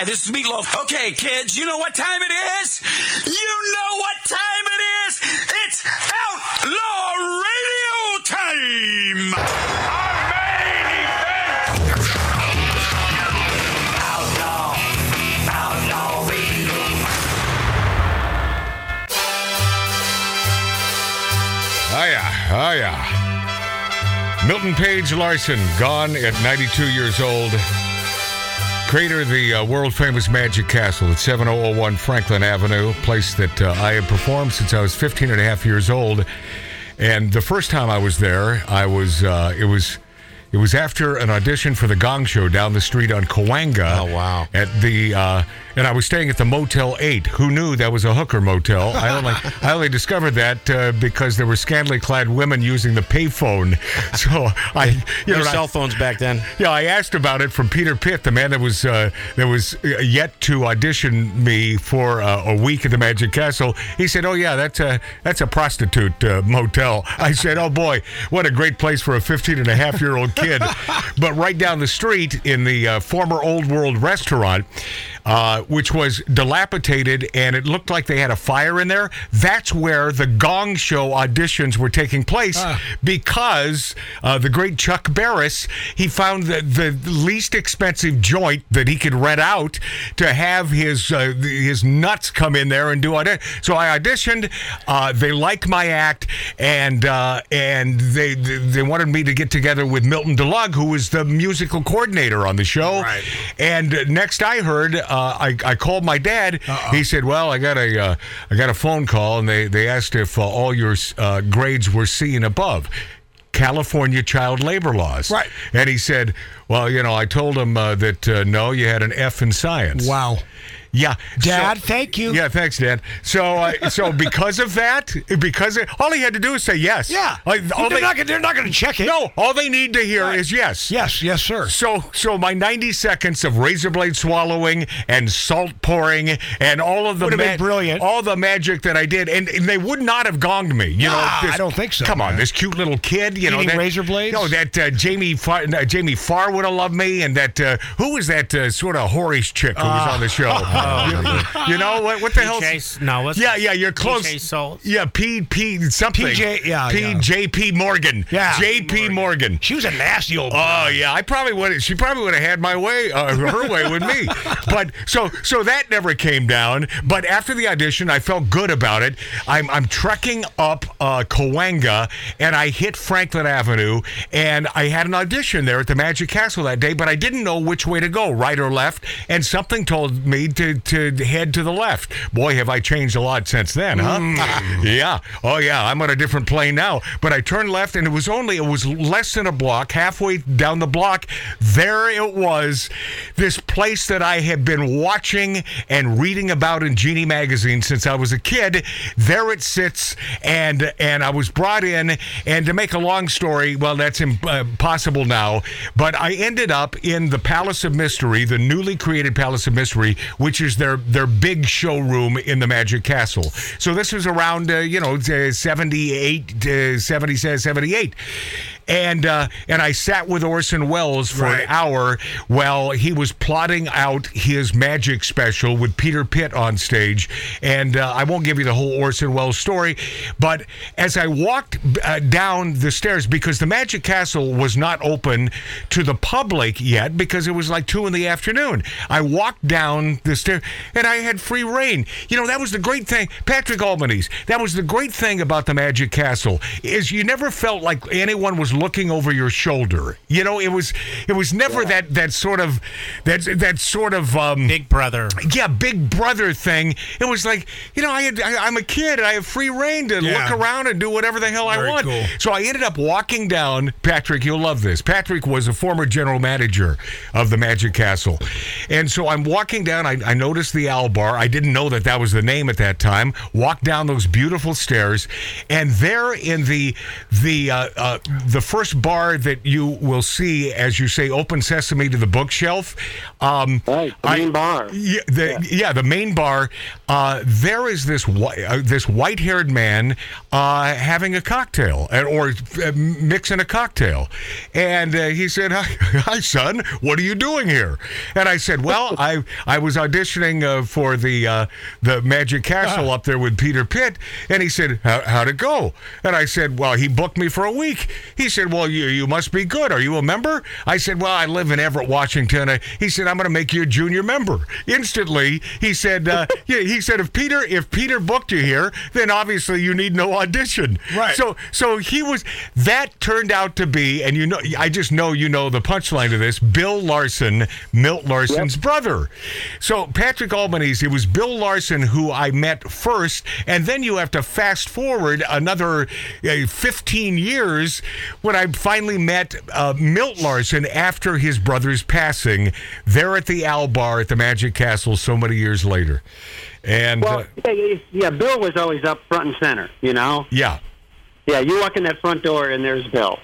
Hi, this is Meatloaf. Okay, kids, you know what time it is? You know what time it is? It's Outlaw Radio time! Outlaw, Outlaw Radio. Oh, yeah. Oh, yeah. Milton Page Larsen, gone at 92 years old. Creator of the uh, world famous Magic Castle at 7001 Franklin Avenue, place that uh, I have performed since I was 15 and a half years old. And the first time I was there, I was, uh, it was. It was after an audition for the Gong Show down the street on Cahuenga. Oh, wow. At the uh, and I was staying at the Motel Eight. Who knew that was a hooker motel? I only I only discovered that uh, because there were scantily clad women using the payphone. So I, you No know, I- cell phones back then. yeah, I asked about it from Peter Pitt, the man that was uh, that was uh, yet to audition me for uh, a week at the Magic Castle. He said, "Oh yeah, that's a that's a prostitute uh, motel." I said, "Oh boy, what a great place for a 15 and a half year old kid." but right down the street in the uh, former Old World restaurant. Uh, which was dilapidated and it looked like they had a fire in there. That's where the Gong Show auditions were taking place because uh, the great Chuck Barris he found the, the least expensive joint that he could rent out to have his uh, his nuts come in there and do it. So I auditioned. Uh, they liked my act and uh, and they they wanted me to get together with Milton DeLugg, who was the musical coordinator on the show. Right. And uh, next I heard, uh, I, I called my dad. He said, "Well, I got a uh, I got a phone call, and they they asked if uh, all your uh, grades were C and above." California child labor laws. Right. And he said, "Well, you know, I told him uh, that uh, no, you had an F in science." Wow. Yeah, Dad, So- thank you. Yeah, thanks, Dad. So, uh, so because of that, because it, all he had to do is say yes. Yeah. Like, all they're, they, not, they're not going to check it. no, all they need to hear is yes. Yes, yes, sir. So, so my 90 seconds of razor blade swallowing and salt pouring and all of the Would been brilliant. all the magic that I did, and, and they would not have gonged me. You know, this- I don't think so, Come on, this cute little kid, you know, that, razor blades? No, that uh, Jamie Farr, uh, Jamie Farr would have loved me, and that uh, who was that uh, sort of whorish chick who was on the show? you, you know what? What the hell? No, what's Yeah, yeah, you're close. PJ Salts. Yeah, P P something. PJ yeah, P yeah. Jaye P Morgan. Yeah. Jaye P Morgan. She was a nasty old. Oh yeah, I probably would. She probably would have had my way, uh, her way with me. But so so that never came down. But after the audition, I felt good about it. I'm I'm trekking up uh, Cahuenga, and I hit Franklin Avenue, and I had an audition there at the Magic Castle that day. But I didn't know which way to go, right or left. And something told me to to head to the left. Boy, have I changed a lot since then, huh? Hmm. yeah. Oh yeah, I'm on a different plane now. But I turned left, and it was only it was less than a block, halfway down the block. There it was, this place that I had been watching and reading about in Genii magazine since I was a kid. There it sits, and and I was brought in. And to make a long story, well, that's impossible uh, now. But I ended up in the Palace of Mystery, the newly created Palace of Mystery, which is their their big showroom in the Magic Castle. So this was around, uh, you know, uh, 78, uh, 70, 78. And uh, and I sat with Orson Welles for an hour while he was plotting out his magic special with Peter Pitt on stage. And uh, I won't give you the whole Orson Welles story, but as I walked uh, down the stairs, because the Magic Castle was not open to the public yet, because it was like two in the afternoon, I walked down the stairs and I had free reign. You know, that was the great thing, Patrick Albanese. That was the great thing about the Magic Castle is you never felt like anyone was looking over your shoulder. You know, it was it was never that that sort of that that sort of um, Big Brother. yeah, big brother thing. It was like, you know, I had, I, I'm a kid and I have free reign to Yeah. look around and do whatever the hell I want. cool. So I ended up walking down. Patrick, you'll love this. Patrick was a former general manager of the Magic Castle, and so I'm walking down. I, I noticed the Owl Bar. I didn't know that that was the name at that time. Walked down those beautiful stairs, and there in the the uh, uh, the first bar that you will see as you say "Open Sesame" to the bookshelf. Um, Right, the main bar. Yeah, the, yeah. the main bar. Uh, there is this white, uh, this white-haired man uh, having a cocktail or uh, mixing a cocktail, and uh, he said, hi, "Hi, son. What are you doing here?" And I said, "Well, I I was auditioning uh, for the uh, the Magic Castle up there with Peter Pitt." And he said, "How- "How'd it go?" And I said, "Well, he booked me for a week." He said, "Well, you you must be good. Are you a member?" I said, "Well, I live in Everett, Washington." Uh, He said, "I'm going to make you a junior member." Instantly, he said, uh, "Yeah." He said, "If Peter if Peter booked you here, then obviously you need no audition." Right. So so he was that turned out to be, and you know, I just know you know the punchline to this. Bill Larsen, Milt Larsen's brother. So Patrick Albanese, it was Bill Larsen who I met first, and then you have to fast forward another uh, 15 years when I finally met uh, Milt Larsen after his brother's passing there at the Owl Bar at the Magic Castle so many years later. And Well, uh, yeah, yeah, Bill was always up front and center. You know, yeah, yeah. You walk in that front door and there's Bill.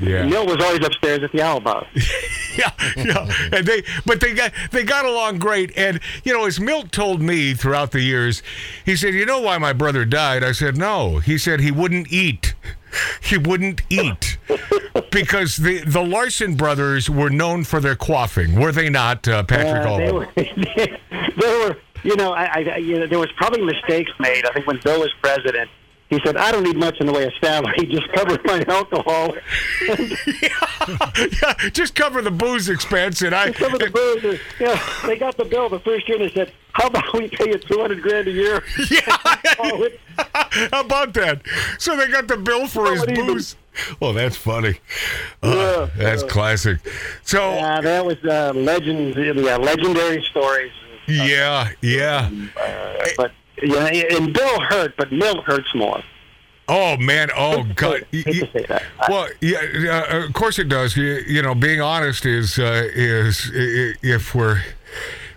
Yeah. Mill was always upstairs at the Owl Bar. yeah, yeah. And they, but they got they got along great. And you know, as Milt told me throughout the years, he said, "You know why my brother died?" I said, "No." He said he wouldn't eat. He wouldn't eat because the the Larsen brothers were known for their quaffing, were they not, uh, Patrick? Uh, they were, they were, you know, I, I, you know, there was probably mistakes made. I think when Bill was president, he said, "I don't need much in the way of salary; He just cover my alcohol, yeah, just cover the booze expense, and I. cover the booze." You they got the bill the first year. and They said, "How about we pay you two hundred grand a year?" It- How about that? So they got the bill for his Not even. booze. Well, that's funny. Uh, Yeah, that's classic. So Yeah, that was uh, legend. Yeah, legendary stories. yeah, yeah. But yeah, and Bill hurt, but Mill hurts more. Oh man. Oh god. Hate to say that. Well, yeah, uh, of course it does. You, you know, being honest is uh, is if we're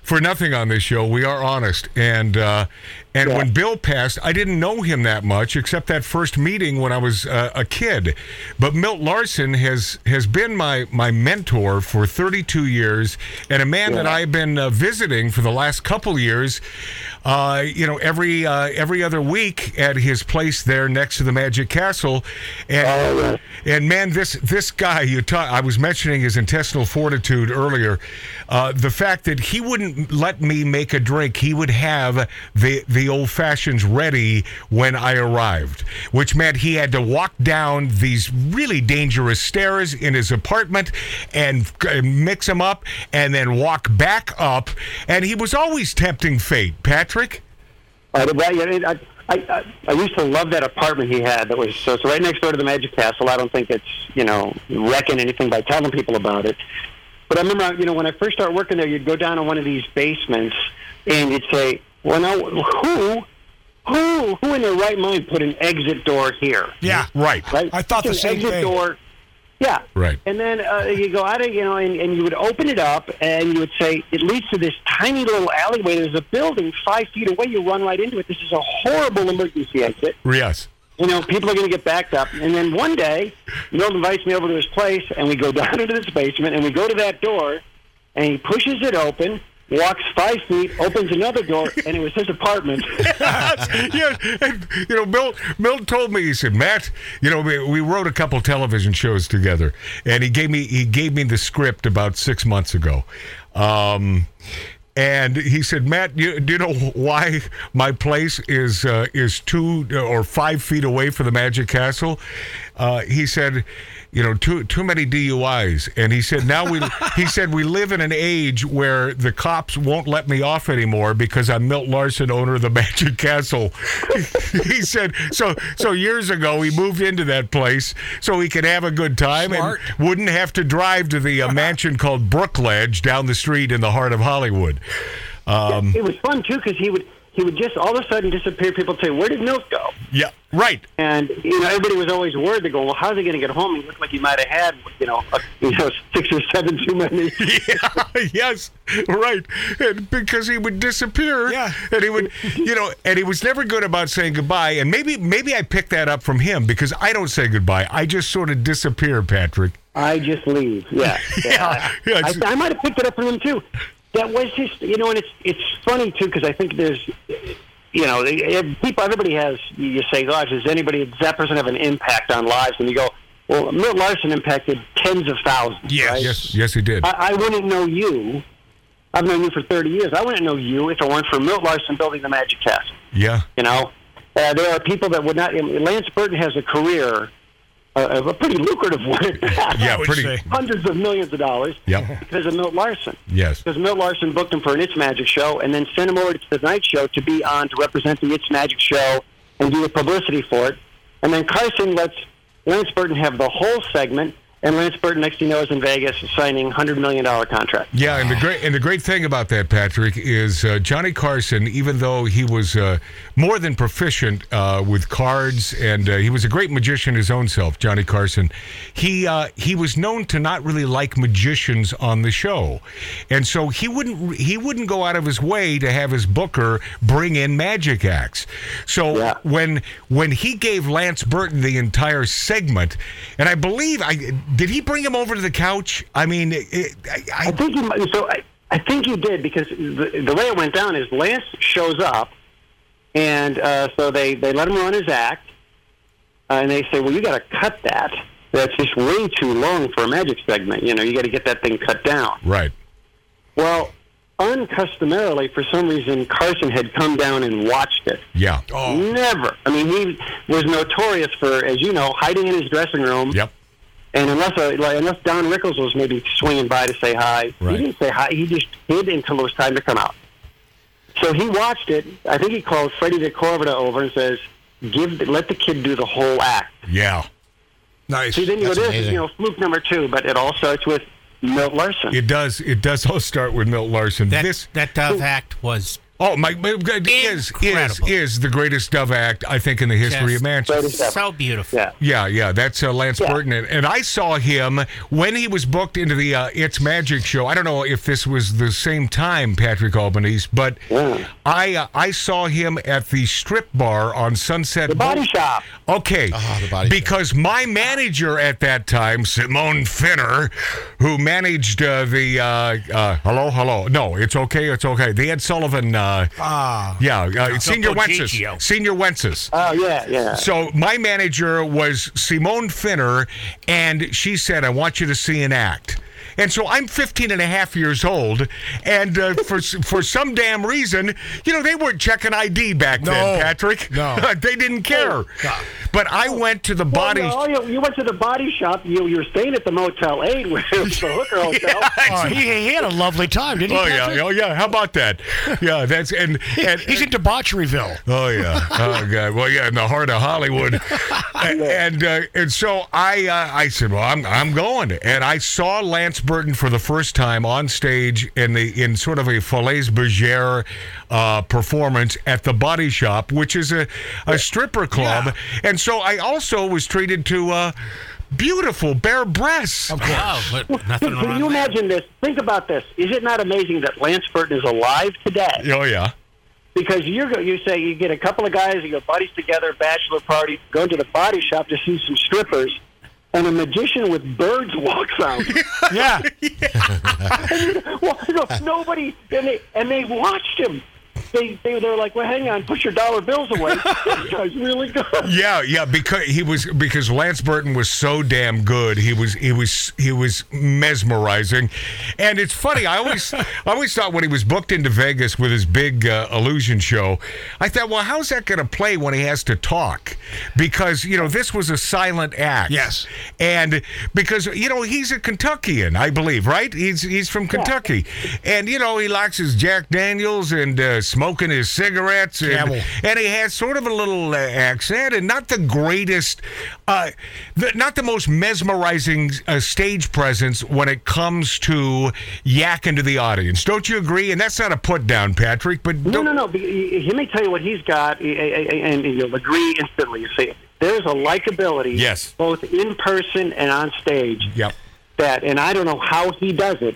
for nothing on this show, we are honest. And uh, and Yeah. when Bill passed, I didn't know him that much, except that first meeting when I was uh, a kid. But Milt Larsen has has been my my mentor for 32 years, and a man that I've been uh, visiting for the last couple years. Uh, you know, every uh, every other week at his place there next to the Magic Castle, and Oh, and man, this this guy you talk, I was mentioning his intestinal fortitude earlier. Uh, the fact that he wouldn't let me make a drink, he would have the the old fashions ready when I arrived, which meant he had to walk down these really dangerous stairs in his apartment and uh, mix them up, and then walk back up. And he was always tempting fate, Patrick. I, I, I, I, used to love that apartment he had. That was so, so right next door to the Magic Castle. I don't think it's you know wrecking anything by telling people about it. But I remember, you know, when I first started working there, you'd go down to one of these basements, and you'd say, "Well, now who, who, who in their right mind put an exit door here?" Yeah. Right. Right? I thought the Just an same exit thing. Door. Yeah. Right. And then uh, you go out of, you know, and, and you would open it up, and you would say, it leads to this tiny little alleyway. There's a building five feet away. You run right into it. This is a horrible emergency exit. Yes. You know, people are going to get backed up. And then one day, Milt invites me over to his place, and we go down into this basement, and we go to that door, and he pushes it open, walks five feet, opens another door, and it was his apartment. yeah, and, you know, Milt told me he said, Matt, you know, we, we wrote a couple television shows together, and he gave me he gave me the script about six months ago. Um, and he said, Matt, you, do you know why my place is uh, is two or five feet away from the Magic Castle? Uh, he said, you know, too too many DUIs, and he said now we he said we live in an age where the cops won't let me off anymore because I'm Milt Larsen, owner of the Magic Castle. he said so. So years ago, he moved into that place so he could have a good time Smart. and wouldn't have to drive to the uh, mansion called Brookledge down the street in the heart of Hollywood. Um, it was fun too because he would he would just all of a sudden disappear. People say, "Where did Milt go?" Yeah, right. And you know, everybody was always worried. They go, "Well, how's he going to get home?" He looked like he might have had, you know, a, you know, six or seven too many. Yeah, yes, right. And because he would disappear. Yeah. And he would, you know, and he was never good about saying goodbye. And maybe, maybe I picked that up from him because I don't say goodbye. I just sort of disappear, Patrick. I just leave. Yeah, Yeah, yeah, I, I might have picked it up from him too. That was just, you know, and it's it's funny too because I think there's, you know, if people, everybody has. You say, "Gosh, does anybody does that person have an impact on lives?" And you go, "Well, Milt Larsen impacted tens of thousands." Yes. right? Yes, yes, he did. I, I wouldn't know you. I've known you for 30 years. I wouldn't know you if it weren't for Milt Larsen building the Magic Castle. Yeah. You know, uh, there are people that would not. Lance Burton has a career, of a pretty lucrative one. Yeah, pretty. Hundreds of millions of dollars. Yep. Because of Milt Larsen. Yes. Because Milt Larsen booked him for an It's Magic show and then sent him over to the Tonight Show to be on to represent the It's Magic show and do the publicity for it. And then Carson lets Lance Burton have the whole segment, and Lance Burton, next thing you know, is in Vegas signing $100 million contract. Yeah, and the great and the great thing about that, Patrick, is uh, Johnny Carson. Even though he was uh, more than proficient uh, with cards, and uh, he was a great magician his own self, Johnny Carson, he uh, he was known to not really like magicians on the show, and so he wouldn't he wouldn't go out of his way to have his booker bring in magic acts. So Yeah. when when he gave Lance Burton the entire segment, and I believe I did he bring him over to the couch. I mean, it, I, I I, think he might- So I, I think you did because the, the way it went down is Lance shows up, and uh, so they they let him run his act, uh, and they say, "Well, you got to cut that. That's just way too long for a magic segment. You know, you got to get that thing cut down." right. Well, uncustomarily, for some reason, Carson had come down and watched it. Yeah. Oh, Never. I mean, he was notorious for, as you know, hiding in his dressing room. Yep. And unless uh, like, unless Don Rickles was maybe swinging by to say hi, Right. he didn't say hi. He just hid until it was time to come out. So he watched it. I think he called Freddie de Cordova over and says, "Give, let the kid do the whole act." Yeah. nice. See, then you go, That's "This is you know fluke number two, but it all starts with Milt Larsen." It does. It does all start with Milt Larsen. That this. that Dove act was Oh my! my- Is is is the greatest Dove act I think in the history of Just Manchester. Greatest so beautiful. yeah. Yeah, yeah, that's uh, Lance Yeah. Burton, and, and I saw him when he was booked into the uh, It's Magic show. I don't know if this was the same time, Patrick Albanese, but Yeah. I uh, I saw him at the strip bar on Sunset. The Body Boul- Shop. Okay, Ah, the Body Shop. because my manager at that time, Simone Finner, who managed uh, the uh, uh, hello, hello, no, it's okay, it's okay. The Ed Sullivan, uh, Ah. yeah, uh, Señor Topo Wences, Gigio. Señor Wences. Oh yeah, yeah. So my manager was Simone Finner, and she said, I want you to see an act. And so I'm 15 and a half years old, and uh, for for some damn reason, you know, they weren't checking ID back No. then, Patrick. No. they didn't care. But I went to the body. Well, no, you, you went to the body shop. You, you were staying at the Motel 8, with the hooker hotel. Oh, he, he had a lovely time, didn't he? Oh yeah, Patrick? oh yeah. How about that? Yeah, that's and and He's in debaucheryville. Oh yeah. Oh god. Well, yeah, in the heart of Hollywood, and and, uh, and so I uh, I said, well, I'm I'm going, and I saw Lance Burton for the first time on stage in the in sort of a Folies Bergère uh, performance at the Body Shop, which is a a stripper club, and so I also was treated to. Uh, Beautiful bare breasts. Wow, but nothing Can wrong you with that. imagine this? Think about this. Is it not amazing that Lance Burton is alive today? Oh yeah. Because you're go- you say you get a couple of guys, you go buddies together, bachelor party, go to the body shop to see some strippers, and a magician with birds walks out. Yeah. well, no, nobody, and they and they watched him. They they they're like, well, hang on, put your dollar bills away. this guy's really good. Yeah, yeah, because he was because Lance Burton was so damn good. He was he was he was mesmerizing, and it's funny. I always I always thought when he was booked into Vegas with his big uh, illusion show, I thought, well, how's that going to play when he has to talk? Because you know this was a silent act. Yes. and because you know he's a Kentuckian, I believe, right? He's he's from Kentucky, and you know he likes his Jack Daniels and uh, smoking his cigarettes, and, and he has sort of a little uh, accent, and not the greatest, uh, the, not the most mesmerizing uh, stage presence when it comes to yakking to the audience. Don't you agree? And that's not a put down, Patrick. But No, no, no. he- Let me tell you what he's got, and you'll agree instantly. You see, there's a likability, Yes. both in person and on stage. Yep. That, and I don't know how he does it,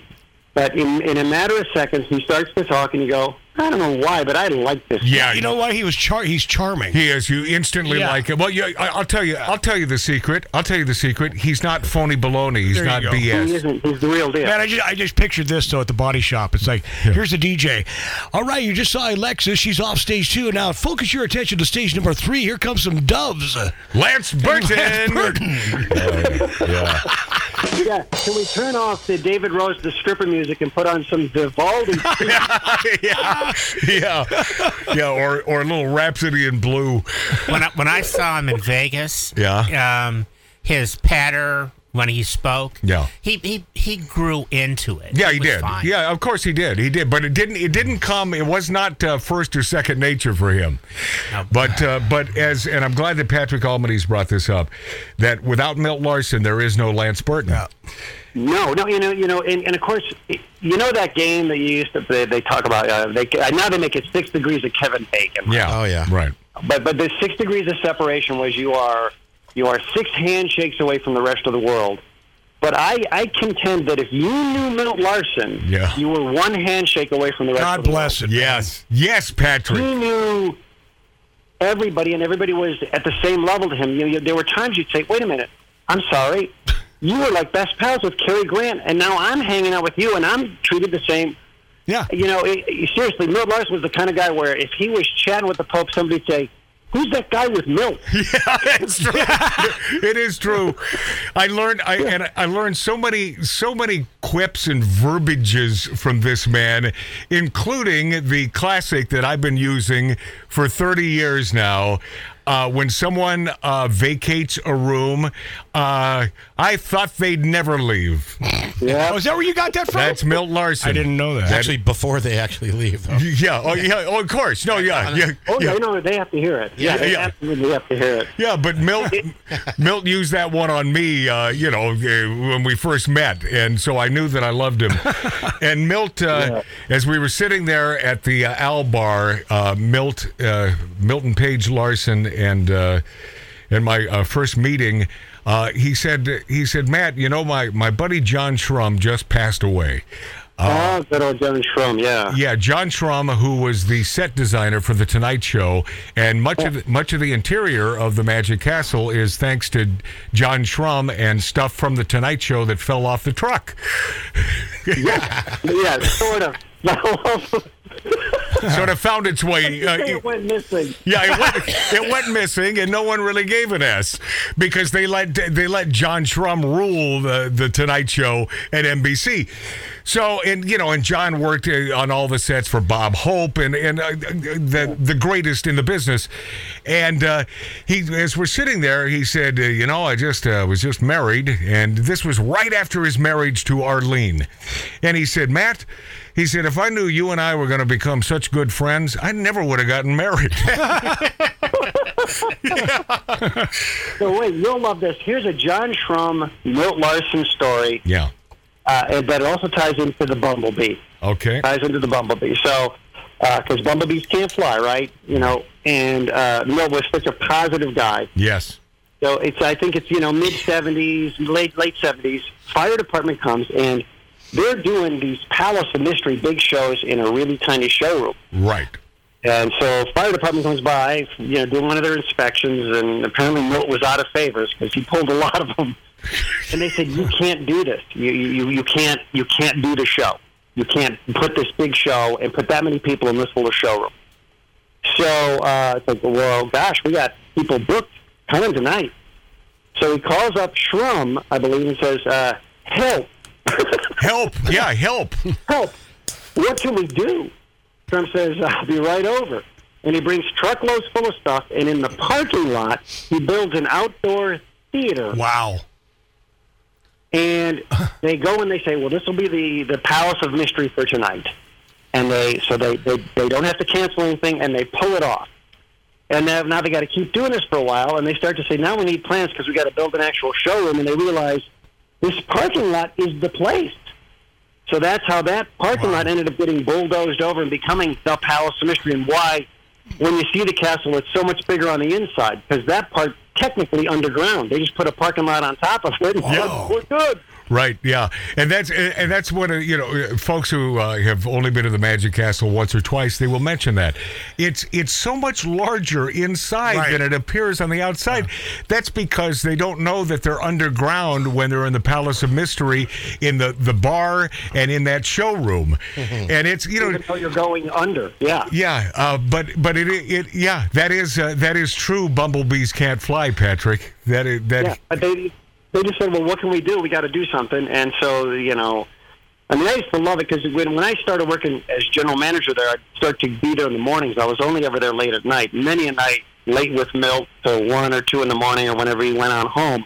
but in, in a matter of seconds, he starts to talk, and you go, I don't know why, but I like this. Yeah, You know why he was char? He's charming. He is. You instantly Yeah. like it. Well, yeah, I, I'll tell you. I'll tell you the secret. I'll tell you the secret. He's not phony baloney. He's There not go. He BS. isn't. He's the real deal. Man, I just, I just pictured this though at the body shop. It's like, here's the DJ. All right, you just saw Alexis. She's off stage two. Now focus your attention to stage number three. Here comes some doves. Lance Burton. Lance Burton. Oh, yeah. yeah. Can we turn off the David Rose, the stripper music, and put on some Vivaldi? yeah. Yeah. Yeah. Or or a little Rhapsody in Blue. when I, when I saw him in Vegas, Yeah. um, his patter when he spoke, Yeah. he he he grew into it. Yeah, It he did. fine. Yeah, of course he did. He did, but it didn't. It didn't come. It was not uh, first or second nature for him. But uh, but as and I'm glad that Patrick Albanese brought this up. That without Milt Larsen, there is no Lance Burton. No, no, you know, you know, and, and of course, you know that game that you used to they, they talk about. Uh, they uh, now they make it six degrees of Kevin Bacon. Yeah. Oh, yeah. Right. But but the six degrees of separation was you are you are six handshakes away from the rest of the world. But I, I contend that if you knew Milt Larsen, Yeah. you were one handshake away from the rest God of the bless world. it. Yes. Yes, Patrick. He knew everybody, and everybody was at the same level to him. You, you, there were times you'd say, "Wait a minute, I'm sorry, you were like best pals with Cary Grant, and now I'm hanging out with you, and I'm treated the same." Yeah. You know, it, it- seriously, Milt Larsen was the kind of guy where if he was chatting with the Pope, somebody'd say, "Who's that guy with milk? Yeah, it's true. it is true. I learned I and I learned so many so many quips and verbiages from this man, including the classic that I've been using for 30 years now. Uh, when someone uh, vacates a room, uh, I thought they'd never leave. Yeah. Oh, is that where you got that from? That's Milt Larsen. I didn't know that. Actually, before they actually leave, though. Yeah. Oh, yeah. Oh, of course. No. Yeah. Yeah. Oh, yeah. no, no, they have to hear it. Yeah, they yeah. absolutely have to hear it. Yeah, but Milt Milt used that one on me, uh, you know, uh, when we first met, and so I knew that I loved him. and Milt, uh, as we were sitting there at the uh, Owl Bar, uh, Milt, uh, Milton Page Larsen, and uh, and my uh, first meeting. Uh, he said, "He said, Matt, you know, my, my buddy John Shrum just passed away. oh, good old John Shrum, yeah. Yeah, John Shrum, who was the set designer for the Tonight Show, and much of the, much of the interior of the Magic Castle is thanks to John Shrum and stuff from the Tonight Show that fell off the truck. Yeah, yeah, sort of. sort of found its way. Uh, it went missing. Yeah, it went, it went missing, and no one really gave an S because they let they let John Shrum rule the the Tonight Show at NBC. So, and you know, and John worked uh, on all the sets for Bob Hope and and uh, the the greatest in the business. And uh, he, as we're sitting there, he said, uh, "You know, I just uh, was just married, and this was right after his marriage to Arlene." And he said, "Matt." He said, if I knew you and I were going to become such good friends, I never would have gotten married. So wait, you'll love this. Here's a John Shrum, Milt Larsen story, yeah. uh, and that also ties into the Bumblebee. Okay. Ties into the Bumblebee. So, because bumblebees can't fly, right? You know, and uh, Milt was such a positive guy. Yes. So it's I think it's you know mid seventies, late late seventies. Fire department comes and they're doing these Palace of Mystery big shows in a really tiny showroom. Right. And so fire department comes by, you know, doing one of their inspections, and apparently Milt was out of favors because he pulled a lot of them. And they said, "You can't do this. You you you can't you can't do the show. You can't put this big show and put that many people in this little showroom." So uh, it's like, well, gosh, we got people booked coming tonight. So he calls up Shrum, I believe, and says, uh, "Help, Help. Yeah, help. help! What can we do?" Shrum says, "I'll be right over." And he brings truckloads full of stuff, and in the parking lot, he builds an outdoor theater. Wow. And they go and they say, "Well, this will be the the Palace of Mystery for tonight." and they so they they, they don't have to cancel anything, and they pull it off. And now, now they got to keep doing this for a while, and they start to say, now we need plans because we got to build an actual showroom, and they realize this parking lot is the place. So that's how that parking lot ended up getting bulldozed over and becoming the Palace of Mystery, and why, when you see the castle, it's so much bigger on the inside because that part technically underground. They just put a parking lot on top of it. And Wow. We're good. Right, yeah, and that's and that's what uh, you know. Folks who uh, have only been to the Magic Castle once or twice, they will mention that it's it's so much larger inside Right. than it appears on the outside. That's because they don't know that they're underground when they're in the Palace of Mystery, in the the bar and in that showroom, and it's you know. Even though you're going under. Yeah. Yeah, uh, but but it it yeah that is uh, that is true. Bumblebees can't fly, Patrick. That is that. Yeah, but they they just said, well, what can we do? We got to do something. And so you know, I mean, I used to love it because when when I started working as general manager there, I'd start to be there in the mornings. I was only ever there late at night. Many a night, late with milk till one or two in the morning, or whenever he went on home.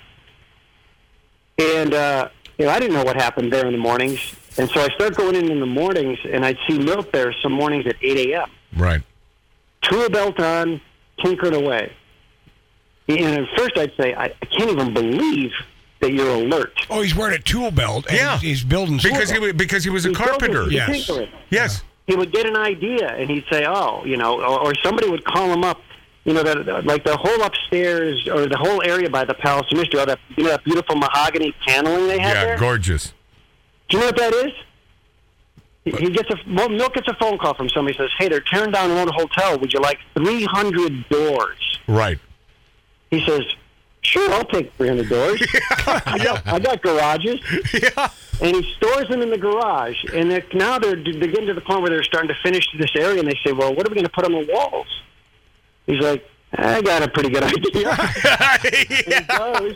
And uh, you know, I didn't know what happened there in the mornings. And so I started going in in the mornings, and I'd see Milt there some mornings at 8 a.m. Right. tool belt on, tinkering away. And at first I'd say, I, I can't even believe that you're alert. Oh, he's wearing a tool belt. And Yeah. he's building Because he tool because he was a He's carpenter. building, Yes. tinkering. Yes. He would get an idea and he'd say, oh, you know, or, or somebody would call him up. You know, that like the whole upstairs or the whole area by the Palace of Mystery, all that you know that beautiful mahogany paneling they have Yeah, there. gorgeous. Do you know what that is? He, he gets a well, Milk gets a phone call from somebody who says, "Hey, they're tearing down one hotel. Would you like 300 doors?" Right. He says, "Sure, I'll take 300 doors. I, got, I got garages." Yeah. And he stores them in the garage. And they're, now they're they're getting to the point where they're starting to finish this area, and they say, "Well, what are we going to put on the walls?" He's like, "I got a pretty good idea." And he goes,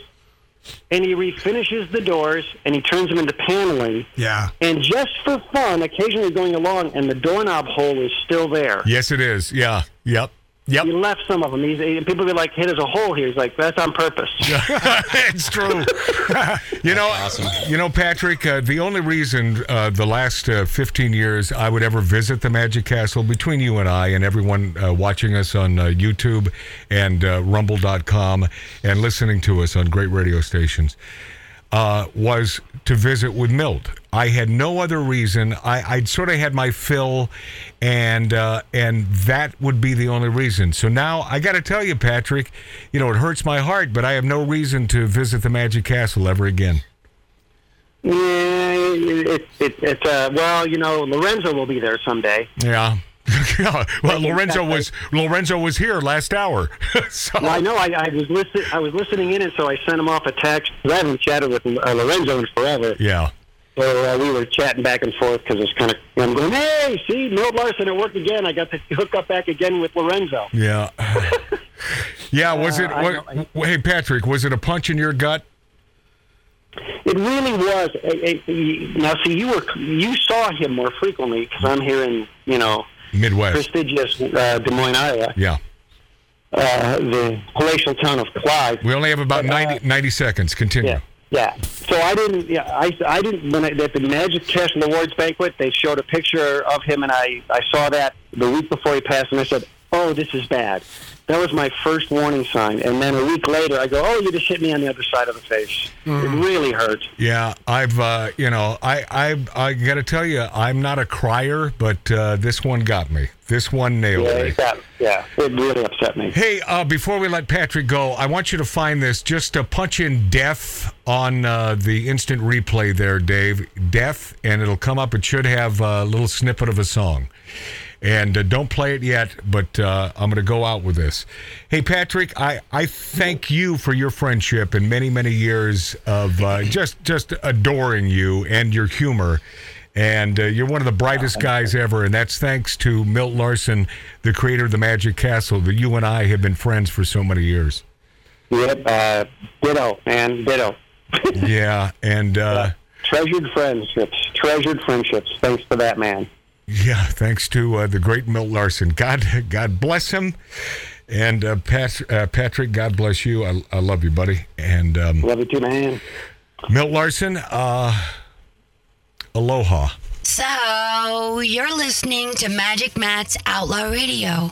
and he refinishes the doors, and he turns them into paneling. Yeah. And just for fun, occasionally going along, and the doorknob hole is still there. Yes, it is. Yeah. Yep. Yep. He left some of them. He's, and people be like, "Hey, there's a hole here." He's like, "That's on purpose." it's true. you know, you know, Patrick. Uh, the only reason uh, the last uh, 15 years I would ever visit the Magic Castle, between you and I and everyone uh, watching us on uh, YouTube and uh, Rumble.com and listening to us on great radio stations, uh, was to visit with Milt. I had no other reason. I, I'd sort of had my fill, and uh, and that would be the only reason. So now I got to tell you, Patrick, you know it hurts my heart, but I have no reason to visit the Magic Castle ever again. Yeah, it, it, it's uh, well, you know, Lorenzo will be there someday. Yeah. Yeah, well, Lorenzo was Lorenzo was here last hour. so Well, I know. I, I was listen, I was listening in, and so I sent him off a text. I haven't chatted with uh, Lorenzo in forever. yeah, So uh, we were chatting back and forth because it's kind of. I'm going, hey, see, Milt Larsen it worked again. I got to hook up back again with Lorenzo. yeah, yeah. Was it? Uh, What, hey, Patrick, was it a punch in your gut? It really was. Now, see, you were you saw him more frequently because I'm here in you know Midwest. prestigious uh, Des Moines, area. Yeah, uh, the palatial town of Clive. we only have about But, uh, 90, 90 seconds. Continue. Yeah, yeah. So I didn't. Yeah, I, I didn't. When I, at the Magic Castle Awards banquet, they showed a picture of him, and I I saw that the week before he passed, and I said, "Oh, this is bad." That was my first warning sign, and then a week later, I go, "Oh, you just hit me on the other side of the face. It really hurt." Yeah, I've uh, you know I I I got to tell you I'm not a crier, but uh, this one got me. This one nailed Yeah, me. that, yeah, it really upset me. Hey, uh, before we let Patrick go, I want you to find this. Just uh, punch in "death" on uh, the instant replay there, Dave. "Death," and it'll come up. It should have a little snippet of a song. And uh, don't play it yet, but uh, I'm going to go out with this. Hey, Patrick, I, I thank you for your friendship and many, many years of uh, just just adoring you and your humor. And uh, you're one of the brightest guys ever, and that's thanks to Milt Larsen, the creator of the Magic Castle. That you and I have been friends for so many years. Yep, uh, ditto, man, ditto. Yeah, and uh, Treasured friendships, treasured friendships. Thanks to that man. Yeah, thanks to uh, the great Milt Larsen. God, God bless him. And uh, Pat, uh, Patrick, God bless you. I, I love you, buddy. And um, Love you too, man. Milt Larsen, uh, aloha. So, you're listening to Magic Matt's Outlaw Radio.